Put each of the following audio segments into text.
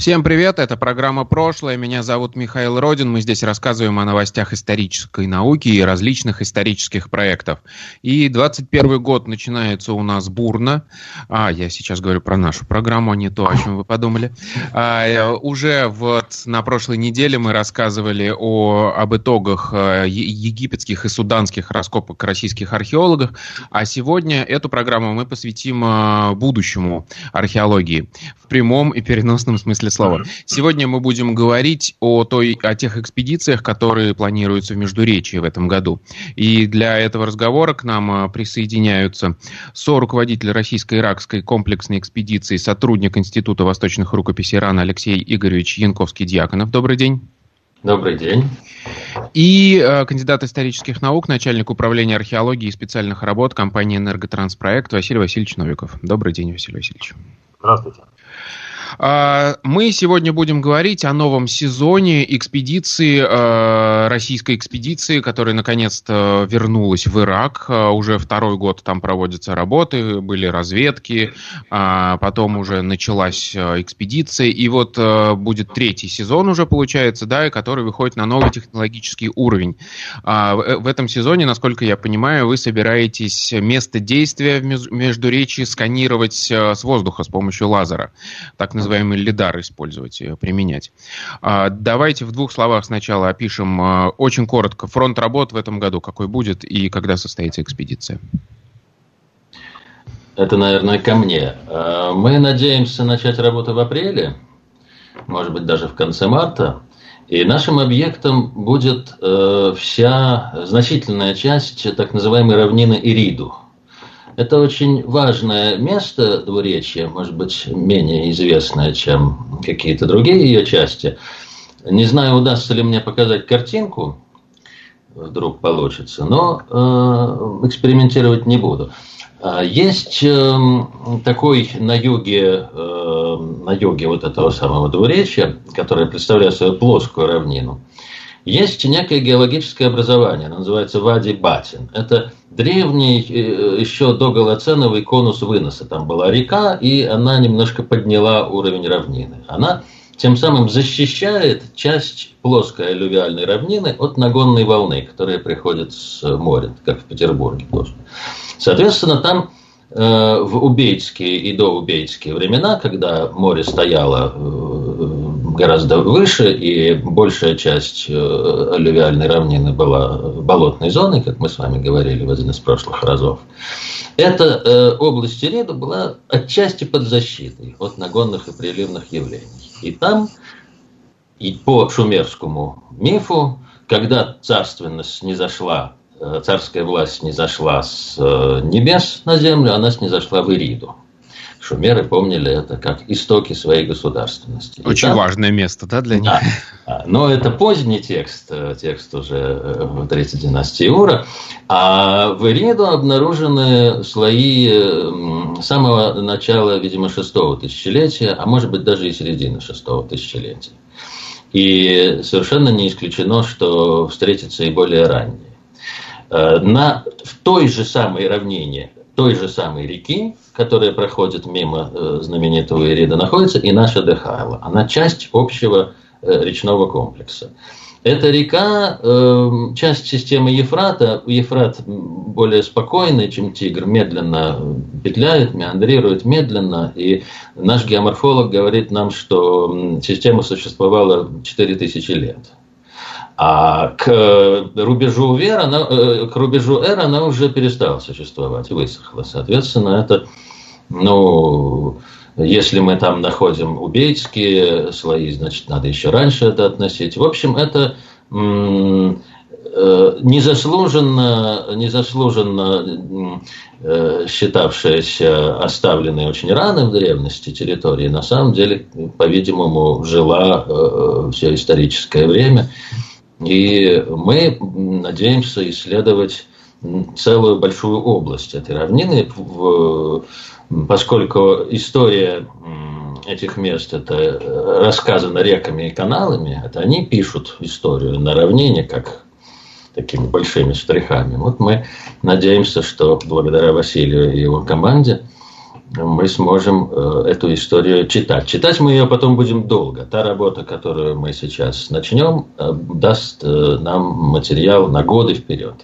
Всем привет, это программа «Прошлое». Меня зовут Михаил Родин. Мы здесь рассказываем о новостях исторической науки и различных исторических проектов. И 21 год начинается у нас бурно. А, я сейчас говорю про нашу программу, а не то, о чем вы подумали. А, уже вот на прошлой неделе мы рассказывали о, об итогах э, египетских и суданских раскопок российских археологов. А сегодня эту программу мы посвятим э, будущему археологии в прямом и переносном смысле слова. Сегодня мы будем говорить о, той, о тех экспедициях, которые планируются в Междуречии в этом году. И для этого разговора к нам а, присоединяются со-руководитель российско-иракской комплексной экспедиции, сотрудник Института восточных рукописей Ирана Алексей Игоревич Янковский-Дьяконов. Добрый день. Добрый день. И э, кандидат исторических наук, начальник управления археологии и специальных работ компании «Энерготранспроект» Василий Васильевич Новиков. Добрый день, Василий Васильевич. Здравствуйте. А, мы сегодня будем говорить о новом сезоне экспедиции, а, российской экспедиции, которая наконец-то вернулась в Ирак. А, уже второй год там проводятся работы, были разведки, потом уже началась экспедиция. И вот будет третий сезон уже получается, да, который выходит на новый технологический уровень. В этом сезоне, насколько я понимаю, вы собираетесь место действия в Междуречии сканировать с воздуха с помощью лазера. Так лидар использовать, применять. А, давайте в двух словах сначала опишем э, очень коротко фронт работ в этом году, какой будет и когда состоится экспедиция. Это, наверное, ко мне. А, мы надеемся начать работу в апреле, может быть, даже в конце марта. И нашим объектом будет э, вся значительная часть так называемой равнины Ириду – это очень важное место двуречья, может быть, менее известное, чем какие-то другие ее части. Не знаю, удастся ли мне показать картинку, вдруг получится, но э, экспериментировать не буду. А, есть э, такой на юге, э, на юге вот этого самого двуречья, которое представляет свою плоскую равнину. Есть некое геологическое образование, оно называется Вади Батин. Это древний, э, еще до Голоценовый конус выноса. Там была река, и она немножко подняла уровень равнины. Она тем самым защищает часть плоской алювиальной равнины от нагонной волны, которая приходит с моря, как в Петербурге тоже. Соответственно, там э, в убейские и доубейские времена, когда море стояло э, гораздо выше, и большая часть э, алювиальной равнины была болотной зоной, как мы с вами говорили в один из прошлых разов. Эта э, область Ирида была отчасти под защитой от нагонных и приливных явлений. И там, и по шумерскому мифу, когда царственность не зашла, э, царская власть не зашла с небес на землю, она снизошла в Ириду. Шумеры помнили это как истоки своей государственности. Очень там, важное место, да, для них? Да. Но это поздний текст, э, текст уже э, Третьей династии Ура. А в Ириду обнаружены слои самого начала, видимо, шестого тысячелетия, а может быть даже и середины шестого тысячелетия. И совершенно не исключено, что встретятся и более ранние. Э, на, в той же самой равнине той же самой реки, которая проходит мимо э, знаменитого Ирида, находится и наша Дехайла. Она часть общего э, речного комплекса. Эта река, э, часть системы Ефрата. Ефрат более спокойный, чем Тигр, медленно петляет, меандрирует медленно. И наш геоморфолог говорит нам, что система существовала 4000 лет. А к рубежу Вера, она, э, к рубежу R она уже перестала существовать, высохла. Соответственно, это, ну, если мы там находим убийские слои, значит, надо еще раньше это относить. В общем, это э, незаслуженно, незаслуженно э, считавшаяся оставленной очень рано в древности территории, на самом деле, по-видимому, жила все историческое время И мы надеемся исследовать целую большую область этой равнины, поскольку история этих мест это рассказано реками и каналами, это они пишут историю на равнине, как такими большими штрихами. Вот мы надеемся, что благодаря Василию и его команде мы сможем э, эту историю читать. Читать мы ее потом будем долго. Та работа, которую мы сейчас начнем, э, даст э, нам материал на годы вперед.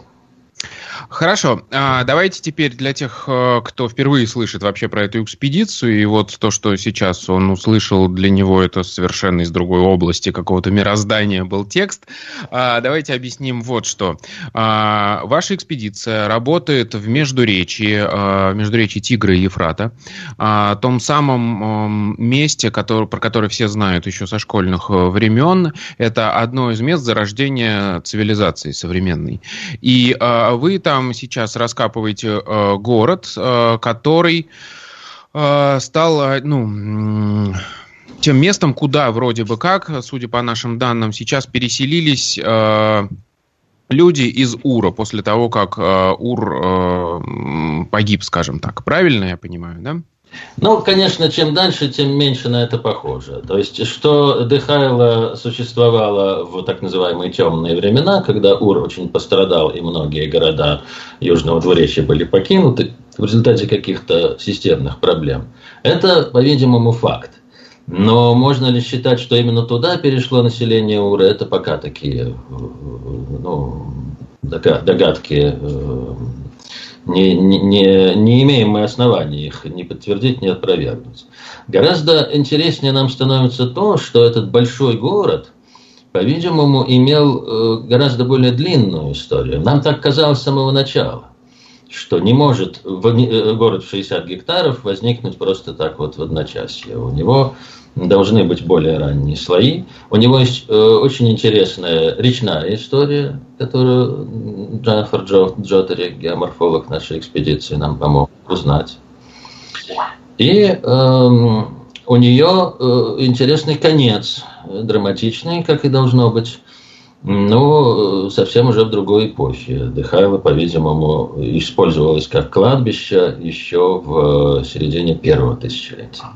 Хорошо, а, давайте теперь для тех, э, кто впервые слышит вообще про эту экспедицию, и вот то, что сейчас он услышал, для него это совершенно из другой области какого-то мироздания был текст. А, давайте объясним вот что. А, ваша экспедиция работает в Междуречии, Междуречии Тигра и Ефрата, том самом месте, который, про которое все знают еще со школьных э, времен. Это одно из мест зарождения цивилизации современной. И вы там там сейчас раскапываете э, город, э, который э, стал, э, ну, тем местом, куда вроде бы как, судя по нашим данным, сейчас переселились э, люди из Ура после того, как э, Ур э, погиб, скажем так. Правильно я понимаю, да? Ну, конечно, чем дальше, тем меньше на это похоже. То есть, что Дехайло существовало в так называемые темные времена, когда Ур очень пострадал и многие города Южного Двуречья были покинуты в результате каких-то системных проблем, это, по-видимому, факт. Но можно ли считать, что именно туда перешло население Ура, это пока такие ну, догадки э, не, не, не имеем мы оснований их ни подтвердить, ни опровергнуть. Гораздо интереснее нам становится то, что этот большой город, по-видимому, имел э, гораздо более длинную историю. Нам так казалось с самого начала, что не может э, город в 60 гектаров возникнуть просто так вот в одночасье. У него должны быть более ранние слои. У него есть э, очень интересная речная история, которую Джафар Джо, Джотери, геоморфолог нашей экспедиции, нам помог узнать. И э, у нее э, интересный конец, драматичный, как и должно быть, но совсем уже в другой эпохе. Дыхайло, по-видимому, использовалось как кладбище еще в середине первого тысячелетия.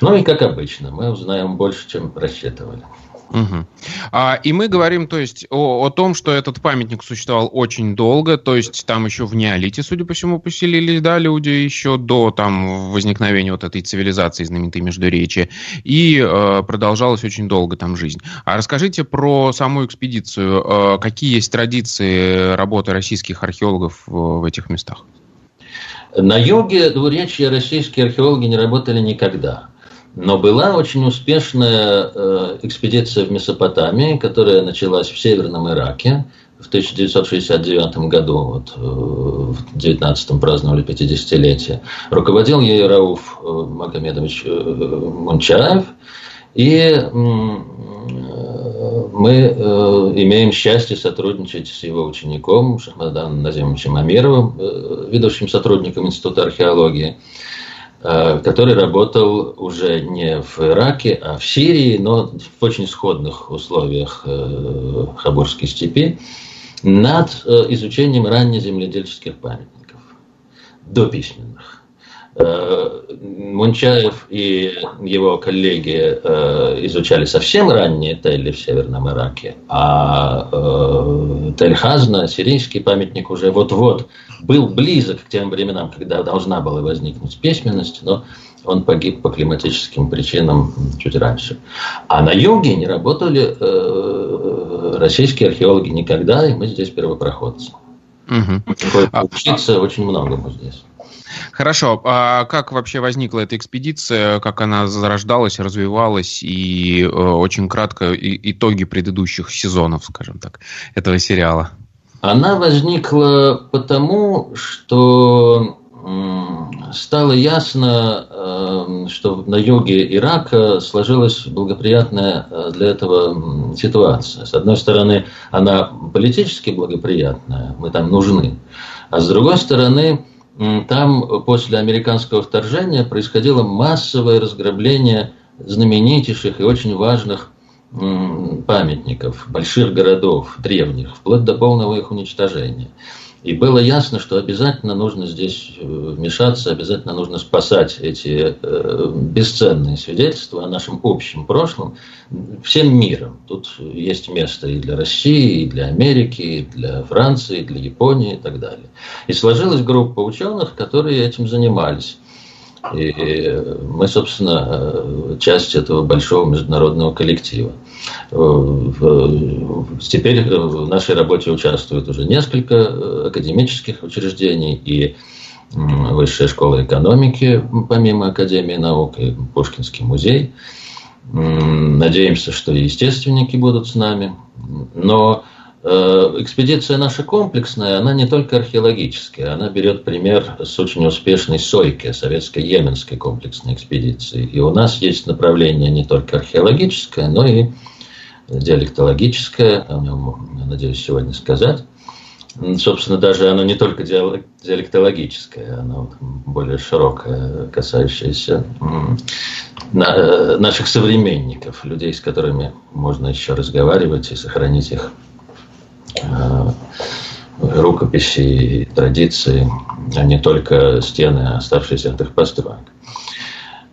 Ну и как обычно, мы узнаем больше, чем рассчитывали. Угу. А, и мы говорим, то есть, о, о том, что этот памятник существовал очень долго, то есть там еще в неолите, судя по всему, поселились, да, люди еще до там возникновения вот этой цивилизации знаменитой Междуречия, и э, продолжалась очень долго там жизнь. А расскажите про саму экспедицию, э, какие есть традиции работы российских археологов в, этих местах? На юге двуречья российские археологи не работали никогда. Но была очень успешная э, экспедиция в Месопотамии, которая началась в Северном Ираке в 1969 году, вот, э, в 19-м праздновали 50-летие. Руководил ей Рауф э, Магомедович э, Мунчаев. И мы имеем счастье сотрудничать с его учеником Шахмаданом Назимовичем Амировым, ведущим сотрудником Института археологии. Э, который работал уже не в Ираке, а в Сирии, но в очень сходных условиях э, Хабурской степи, над э, изучением раннеземледельческих памятников, дописьменных. Мунчаев и его коллеги изучали совсем ранние Телли в Северном Ираке, а Тель-Хазна, сирийский памятник, уже вот-вот был близок к тем временам, когда должна была возникнуть письменность, но он погиб по климатическим причинам чуть раньше. А на юге не работали э, российские археологи никогда, и мы здесь первопроходцы. Угу. Учиться а, очень многому здесь. Хорошо. А как вообще возникла эта экспедиция, как она зарождалась, развивалась и э, очень кратко и, итоги предыдущих сезонов, скажем так, этого сериала? Она возникла потому, что стало ясно, эм, что на юге Ирака сложилась благоприятная э, для этого ситуация. С одной стороны, она политически благоприятная, мы там нужны, а с другой стороны, там после американского вторжения происходило массовое разграбление знаменитейших и очень важных памятников, больших городов, древних, вплоть до полного их уничтожения. И было ясно, что обязательно нужно здесь э, вмешаться, обязательно нужно спасать эти э, бесценные свидетельства о нашем общем прошлом всем миром. Тут есть место и для России, и для Америки, и для Франции, и для Японии и так далее. И сложилась группа ученых, которые этим занимались. И мы, собственно, э, часть этого большого международного коллектива. Э, теперь в нашей работе участвуют уже несколько э, академических учреждений и Высшая школа экономики, помимо Академии наук, и Пушкинский музей. Надеемся, что и естественники будут с нами. Но Э, экспедиция наша комплексная, она не только археологическая, она берет пример с очень успешной Сойки, советской йеменской комплексной экспедиции. И у нас есть направление не только археологическое, но и диалектологическое, о нем, я надеюсь, сегодня сказать. Собственно, даже оно не только диалектологическое, оно более широкое, касающееся э, наших современников, людей, с которыми можно еще разговаривать и сохранить их Э, рукописи и традиции, а не только стены, оставшиеся от их построек.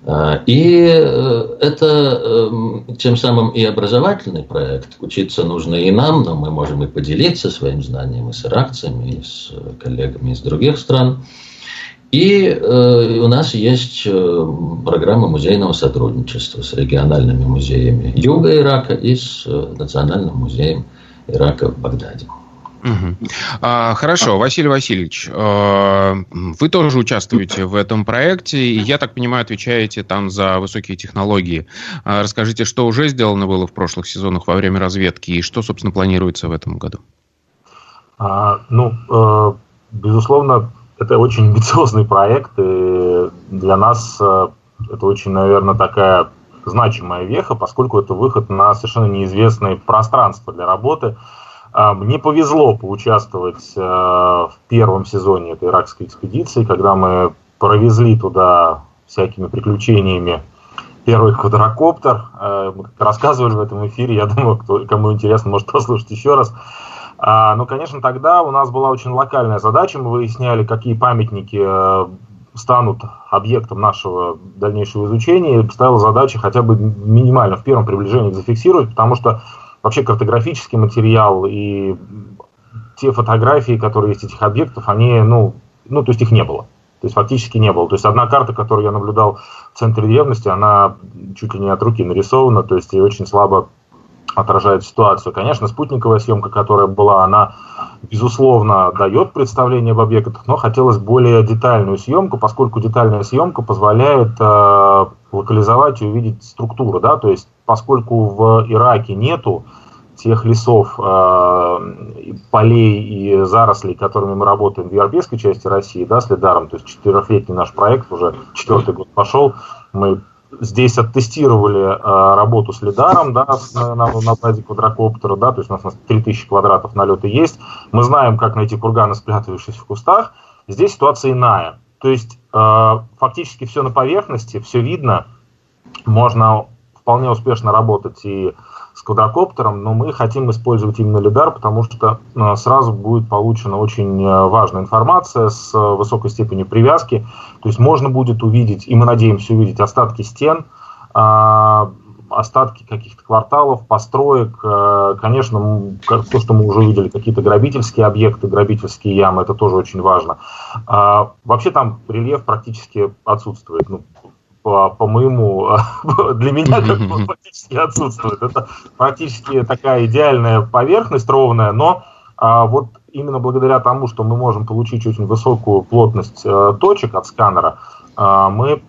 Э, и э, это тем самым и образовательный проект. Учиться нужно и нам, но мы можем и поделиться своим знанием и с иракцами, и с коллегами из других стран. И у нас есть программа музейного сотрудничества с региональными музеями Юга Ирака и с Национальным музеем Ирака в Багдаде. Угу. А, хорошо, Василий Васильевич, а, вы тоже участвуете в этом проекте, и, я так понимаю, отвечаете там за высокие технологии. А, расскажите, что уже сделано было в прошлых сезонах во время разведки, и что, собственно, планируется в этом году? А, ну, э, безусловно, это очень амбициозный проект, и для нас э, это очень, наверное, такая значимая веха, поскольку это выход на совершенно неизвестное пространство для работы. А, мне повезло поучаствовать э, в первом сезоне этой иракской экспедиции, когда мы провезли туда всякими приключениями первый квадрокоптер. Э, мы рассказывали в этом эфире, я думаю, кто, кому интересно, может послушать еще раз. А, ну, конечно, тогда у нас была очень локальная задача. Мы выясняли, какие памятники станут объектом нашего дальнейшего изучения, и ставила задача хотя бы минимально в первом приближении зафиксировать, потому что вообще картографический материал и те фотографии, которые есть этих объектов, они, ну, ну, то есть их не было. То есть фактически не было. То есть одна карта, которую я наблюдал в центре древности, она чуть ли не от руки нарисована, то есть и очень слабо отражает ситуацию. Конечно, спутниковая съемка, которая была, она, безусловно, дает представление об объектах, но хотелось более детальную съемку, поскольку детальная съемка позволяет э, локализовать и увидеть структуру. Да? То есть, поскольку в Ираке нету тех лесов, э, полей и зарослей, которыми мы работаем в европейской части России, да, с Лидаром, то есть четырехлетний наш проект, уже четвертый год пошел, мы здесь оттестировали э, работу с лидаром, да, на, на, на базе квадрокоптера, да, то есть у нас, у нас 3000 квадратов налета есть. Мы знаем, как найти курганы, спрятавшиеся в кустах. Здесь ситуация иная. То есть э, фактически все на поверхности, все видно. Можно вполне успешно работать и с квадрокоптером, но мы хотим использовать именно лидар, потому что э, сразу будет получена очень э, важная информация с э, высокой степенью привязки. То есть можно будет увидеть, и мы надеемся увидеть остатки стен, а, остатки каких-то кварталов, построек, конечно, то, что мы уже увидели, какие-то грабительские объекты, грабительские ямы, это тоже очень важно. А, вообще там рельеф практически отсутствует. Ну, по, по моему, для меня как бы практически отсутствует. Это практически такая идеальная поверхность ровная, но а, вот именно благодаря тому, что мы можем получить очень высокую плотность а, точек от сканера, а, мы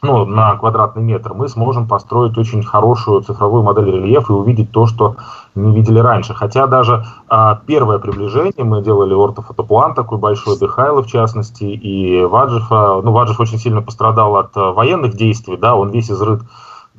ну, на квадратный метр, мы сможем построить очень хорошую цифровую модель рельефа и увидеть то, что не видели раньше. Хотя даже а, первое приближение мы делали ортофотоплан такой большой, Дыхайла в частности, и Ваджифа. Ну, Ваджиф очень сильно пострадал от а, военных действий, да, он весь изрыт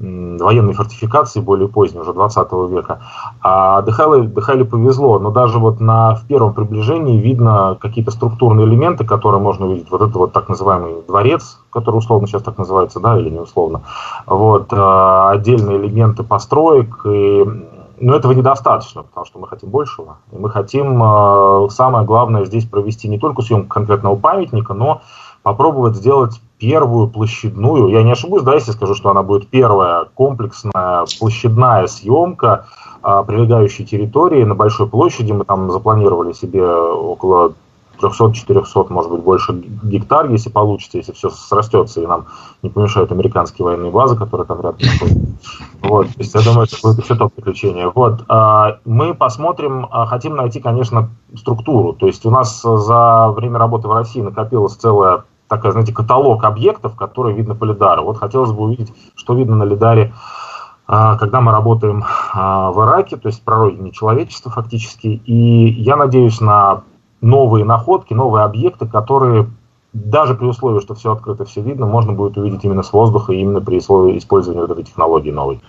военной фортификации более поздней, уже 20 века. А Дехайле, Дехайле повезло, но даже вот на, в первом приближении видно какие-то структурные элементы, которые можно увидеть. Вот это вот так называемый дворец, который условно сейчас так называется, да, или не условно. Вот, а, отдельные элементы построек. И, но этого недостаточно, потому что мы хотим большего. И мы хотим, а, самое главное, здесь провести не только съемку конкретного памятника, но попробовать сделать первую площадную, я не ошибусь, да, если скажу, что она будет первая комплексная площадная съемка а, прилегающей территории на большой площади. Мы там запланировали себе около 300-400, может быть, больше гектар, если получится, если все срастется, и нам не помешают американские военные базы, которые там рядом находятся. Вот, то есть, я думаю, это будет еще топ приключение. Вот, а, мы посмотрим, а, хотим найти, конечно, структуру. То есть, у нас за время работы в России накопилась целая такая, знаете, каталог объектов, которые видно по лидару. Вот хотелось бы увидеть, что видно на лидаре, а, когда мы работаем в Ираке, то есть прародине человечества фактически. И я надеюсь на новые находки, новые объекты, которые даже при условии, что все открыто, все видно, можно будет увидеть именно с воздуха, именно при использовании вот этой технологии новой.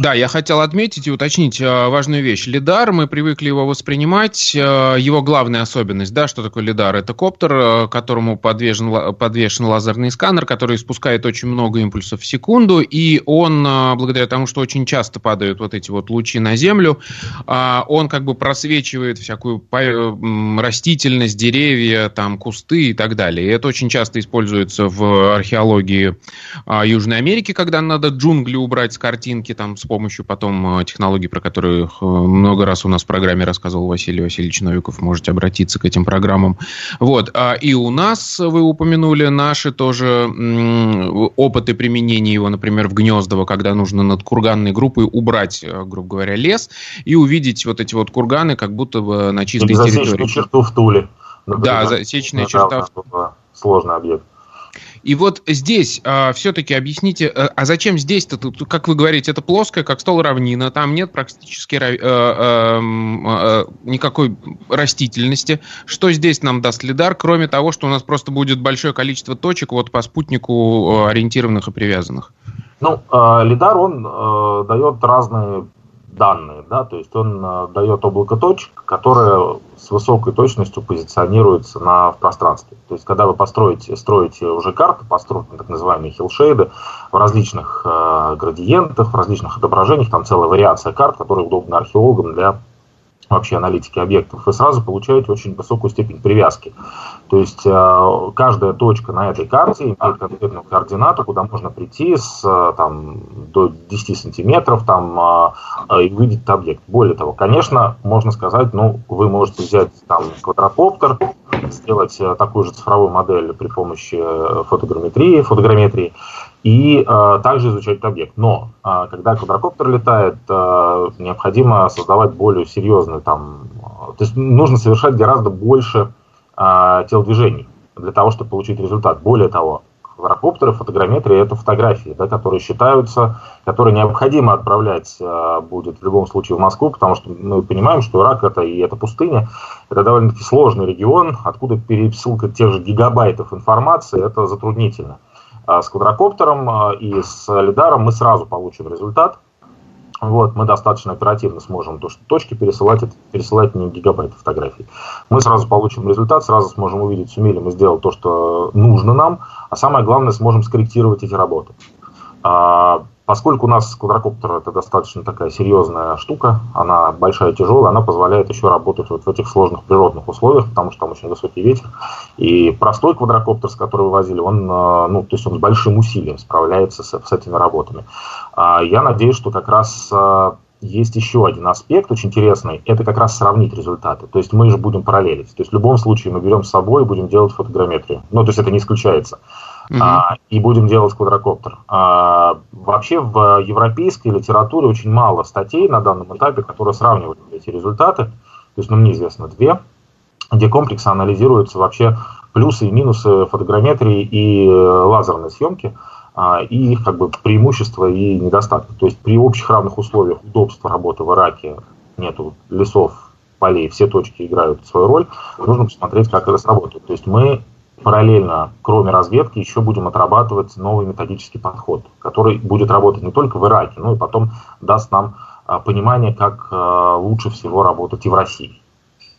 Да, я хотел отметить и уточнить э, важную вещь. Лидар, мы привыкли его воспринимать. Э, его главная особенность, да, что такое лидар? Это коптер, э, которому подвешен, подвешен лазерный сканер, который испускает очень много импульсов в секунду, и он, благодаря тому, что очень часто падают вот эти вот лучи на Землю, он как бы просвечивает всякую растительность, деревья, там, кусты и так далее. И это очень часто используется в археологии Южной Америки, когда надо джунгли убрать с картинки, там, с помощью потом э, технологий, про которые э, много раз у нас в программе рассказывал Василий Васильевич Новиков. Можете обратиться к этим программам. Вот. А и у нас, вы упомянули, наши тоже опыты применения его, например, в Гнездово, когда нужно над курганной группой убрать, э, грубо говоря, лес и увидеть вот эти вот курганы как будто бы на чистой территории. черту в Туле. Например. Да, засечная черта. Сложный объект. И вот здесь а, все-таки объясните, а, а зачем здесь-то, как вы говорите, это плоское, как стол равнина, там нет практически а, а, а, никакой растительности. Что здесь нам даст лидар, кроме того, что у нас просто будет большое количество точек вот по спутнику ориентированных и привязанных? Ну, э, лидар, он э, дает разные данные, да, то есть он э, дает облако точек, которое с высокой точностью позиционируется на, в пространстве. То есть, когда вы построите, строите уже карты, построите так называемые хиллшейды в различных э, градиентах, в различных отображениях, там целая вариация карт, которые удобны археологам для вообще аналитики объектов, вы сразу получаете очень высокую степень привязки. То есть э, каждая точка на этой карте имеет конкретную координату, куда можно прийти с э, там, до 10 сантиметров там, э, и увидеть объект. Более того, конечно, можно сказать, ну, вы можете взять там квадрокоптер, сделать такую же цифровую модель при помощи фотограмметрии, фотограмметрии и э, также изучать этот объект. Но э, когда квадрокоптер летает, э, необходимо создавать более серьезные там, то есть нужно совершать гораздо больше э, телодвижений для того, чтобы получить результат. Более того, квадрокоптеры, фотограмметрия – это фотографии, да, которые считаются, которые необходимо отправлять э, будет в любом случае в Москву, потому что мы понимаем, что Ирак – это и это пустыня, это довольно-таки сложный регион, откуда пересылка тех же гигабайтов информации – это затруднительно. А, с квадрокоптером а, и с лидаром мы сразу получим результат. Вот, мы достаточно оперативно сможем то, что точки пересылать, пересылать не гигабайты фотографий. Мы сразу получим результат, сразу сможем увидеть, сумели мы сделать то, что нужно нам, а самое главное, сможем скорректировать эти работы. Поскольку у нас квадрокоптер это достаточно такая серьезная штука, она большая, тяжелая, она позволяет еще работать вот в этих сложных природных условиях, потому что там очень высокий ветер. И простой квадрокоптер, с которым вывозили, он, э, ну, то есть он с большим усилием справляется с, с этими работами. А я надеюсь, что как раз э, есть еще один аспект очень интересный, это как раз сравнить результаты. То есть мы же будем параллелить. То есть в любом случае мы берем с собой и будем делать фотограмметрию. Ну, то есть это не исключается а, и будем делать квадрокоптер. А, вообще в европейской литературе очень мало статей на данном этапе, которые сравнивают эти результаты. То есть, ну, мне известно две, где комплексно анализируются вообще плюсы и минусы фотограмметрии и э, лазерной съемки, а, и их как бы преимущества и недостатки. То есть при общих равных условиях удобства работы в Ираке нету лесов, полей, все точки играют свою роль, нужно посмотреть, как это сработает. То есть мы параллельно, кроме разведки, еще будем отрабатывать новый методический подход, который будет работать не только в Ираке, но и потом даст нам понимание, как лучше всего работать и в России.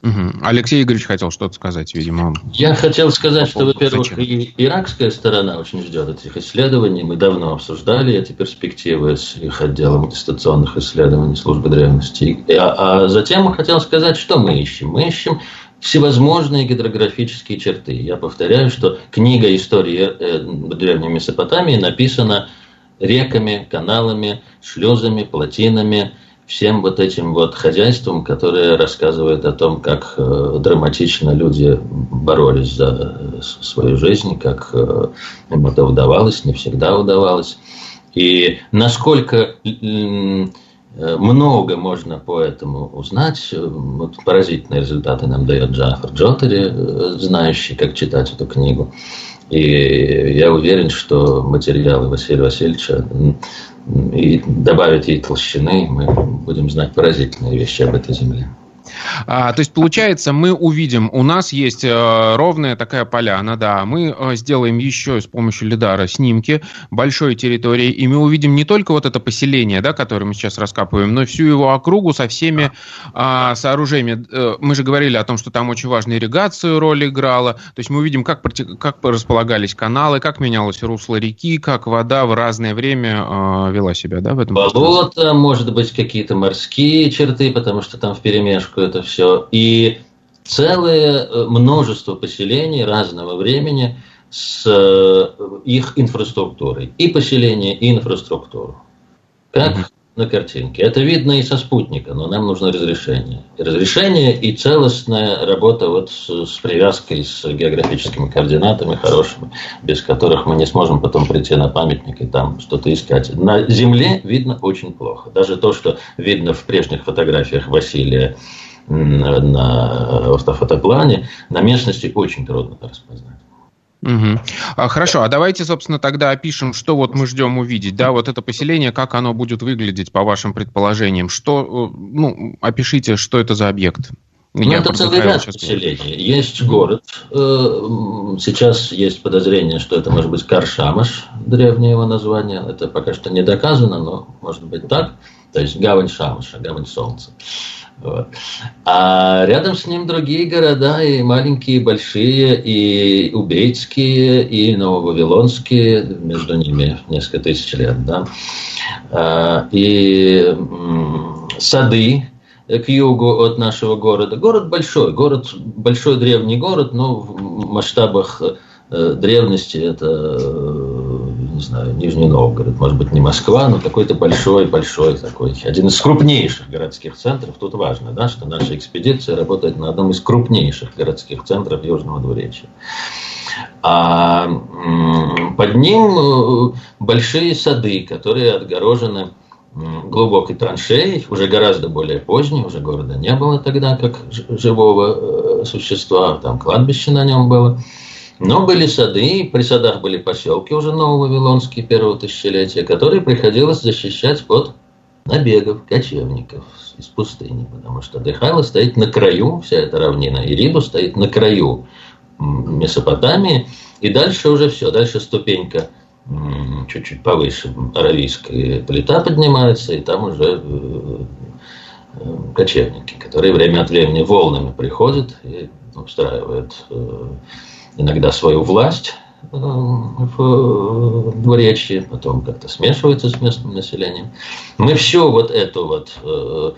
Угу. Алексей Игоревич хотел что-то сказать, видимо. Я хотел сказать, что, во-первых, и иракская сторона очень ждет этих исследований. Мы давно обсуждали эти перспективы с их отделом аттестационных исследований службы древности. А, а затем я хотел сказать, что мы ищем. Мы ищем всевозможные гидрографические черты. Я повторяю, что книга истории э, Древней Месопотамии написана реками, каналами, шлюзами, плотинами, всем вот этим вот хозяйством, которое рассказывает о том, как э, драматично люди боролись за э, свою жизнь, как им это удавалось, не всегда удавалось. И насколько много можно по этому узнать. Вот поразительные результаты нам дает Джафар Джотери, э, знающий, как читать эту книгу. И я уверен, что материалы Василия Васильевича и добавить ей толщины, мы будем знать поразительные вещи об этой земле. А, то есть, получается, мы увидим, у нас есть э, ровная такая поляна, да, мы э, сделаем еще с помощью лидара снимки большой территории, и мы увидим не только вот это поселение, да, которое мы сейчас раскапываем, но всю его округу со всеми э, сооружениями. Мы же говорили о том, что там очень важную ирригацию роль играла, то есть мы увидим, как, как располагались каналы, как менялось русло реки, как вода в разное время э, вела себя, да, в этом Болото, может быть, какие-то морские черты, потому что там в перемешку это все. И целое э, множество поселений разного времени с э, их инфраструктурой. И поселение, и инфраструктуру. Как. На картинке. Это видно и со спутника, но нам нужно разрешение. Разрешение и целостная работа вот с, с привязкой с географическими координатами хорошими, без которых мы не сможем потом прийти на памятник и там что-то искать. На Земле видно очень плохо. Даже то, что видно в прежних фотографиях Василия на ортофотоплане, на местности очень трудно распознать. Угу. А, хорошо, а давайте, собственно, тогда опишем, что вот мы ждем увидеть, да, вот это поселение, как оно будет выглядеть, по вашим предположениям, что, ну, опишите, что это за объект. Ну, это целый ряд поселений. Есть город, э, сейчас есть подозрение, что это может быть Каршамаш, древнее его название, это пока что не доказано, но может быть так, то есть гавань Шамаша, гавань Солнца. Вот. А рядом с ним другие города, и маленькие, и большие, и убейские, и нововавилонские, между ними несколько тысяч лет. Да? А, и сады к югу от нашего города. Город большой, город большой древний город, но в масштабах Э, древности это, не знаю, Нижний Новгород, может быть, не Москва, но какой-то большой-большой такой, один из крупнейших городских центров. Тут важно, да, что наша экспедиция работает на одном из крупнейших городских центров Южного Двуречия. А под ним э, большие сады, которые отгорожены глубокой траншеей, уже гораздо более поздней, уже города не было тогда, как живого существа, там кладбище на нем было. Но были сады, при садах были поселки уже нововавилонские первого тысячелетия, которые приходилось защищать от набегов кочевников из пустыни, потому что Дехайла стоит на краю, вся эта равнина, и Рибу стоит на краю Месопотамии, и дальше уже все, дальше ступенька чуть-чуть повыше аравийская плита поднимается, и там уже э, э, кочевники, которые время от времени волнами приходят и устраивают э, иногда свою власть э, в двуречье, потом как-то смешивается с местным населением. Мы всю вот эту вот э,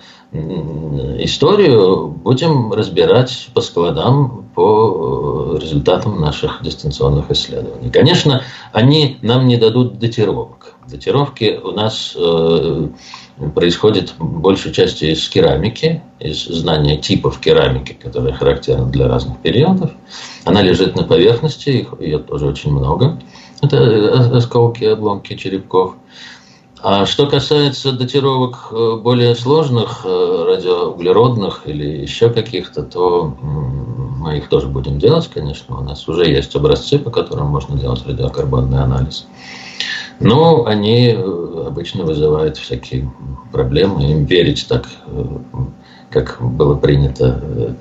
историю будем разбирать по складам, по результатам наших дистанционных исследований. Конечно, они нам не дадут датировок. Датировки у нас э, происходит большей части из керамики, из знания типов керамики, которые характерны для разных периодов. Она лежит на поверхности, ее тоже очень много. Это осколки, обломки черепков. А что касается датировок э, более сложных, э, радиоуглеродных или еще каких-то, то мы их тоже будем делать, конечно. У нас уже есть образцы, по которым можно делать радиокарбонный анализ. Но они э, обычно вызывают всякие проблемы. Им верить так как было принято, э,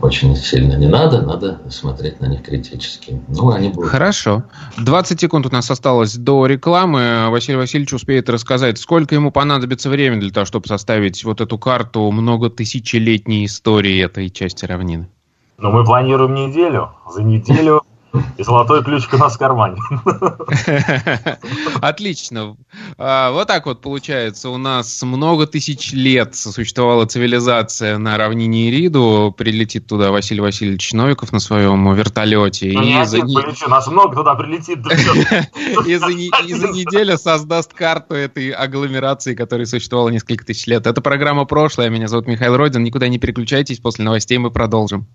очень сильно не надо, надо смотреть на них критически. Ну, они будут. Хорошо. 20 секунд у нас осталось до рекламы. Василий Васильевич успеет рассказать, сколько ему понадобится времени для того, чтобы составить вот эту карту многотысячелетней истории этой части равнины. Ну, мы планируем неделю. За неделю и золотой ключик у нас в кармане. Отлично. А, вот так вот получается. У нас много тысяч лет существовала цивилизация на равнине Ириду. Прилетит туда Василий Васильевич Новиков на своем вертолете. Ну, и за... полечу, нас много туда прилетит. и, за, и за неделю создаст карту этой агломерации, которая существовала несколько тысяч лет. Это программа «Прошлое». Меня зовут Михаил Родин. Никуда не переключайтесь. После новостей мы продолжим.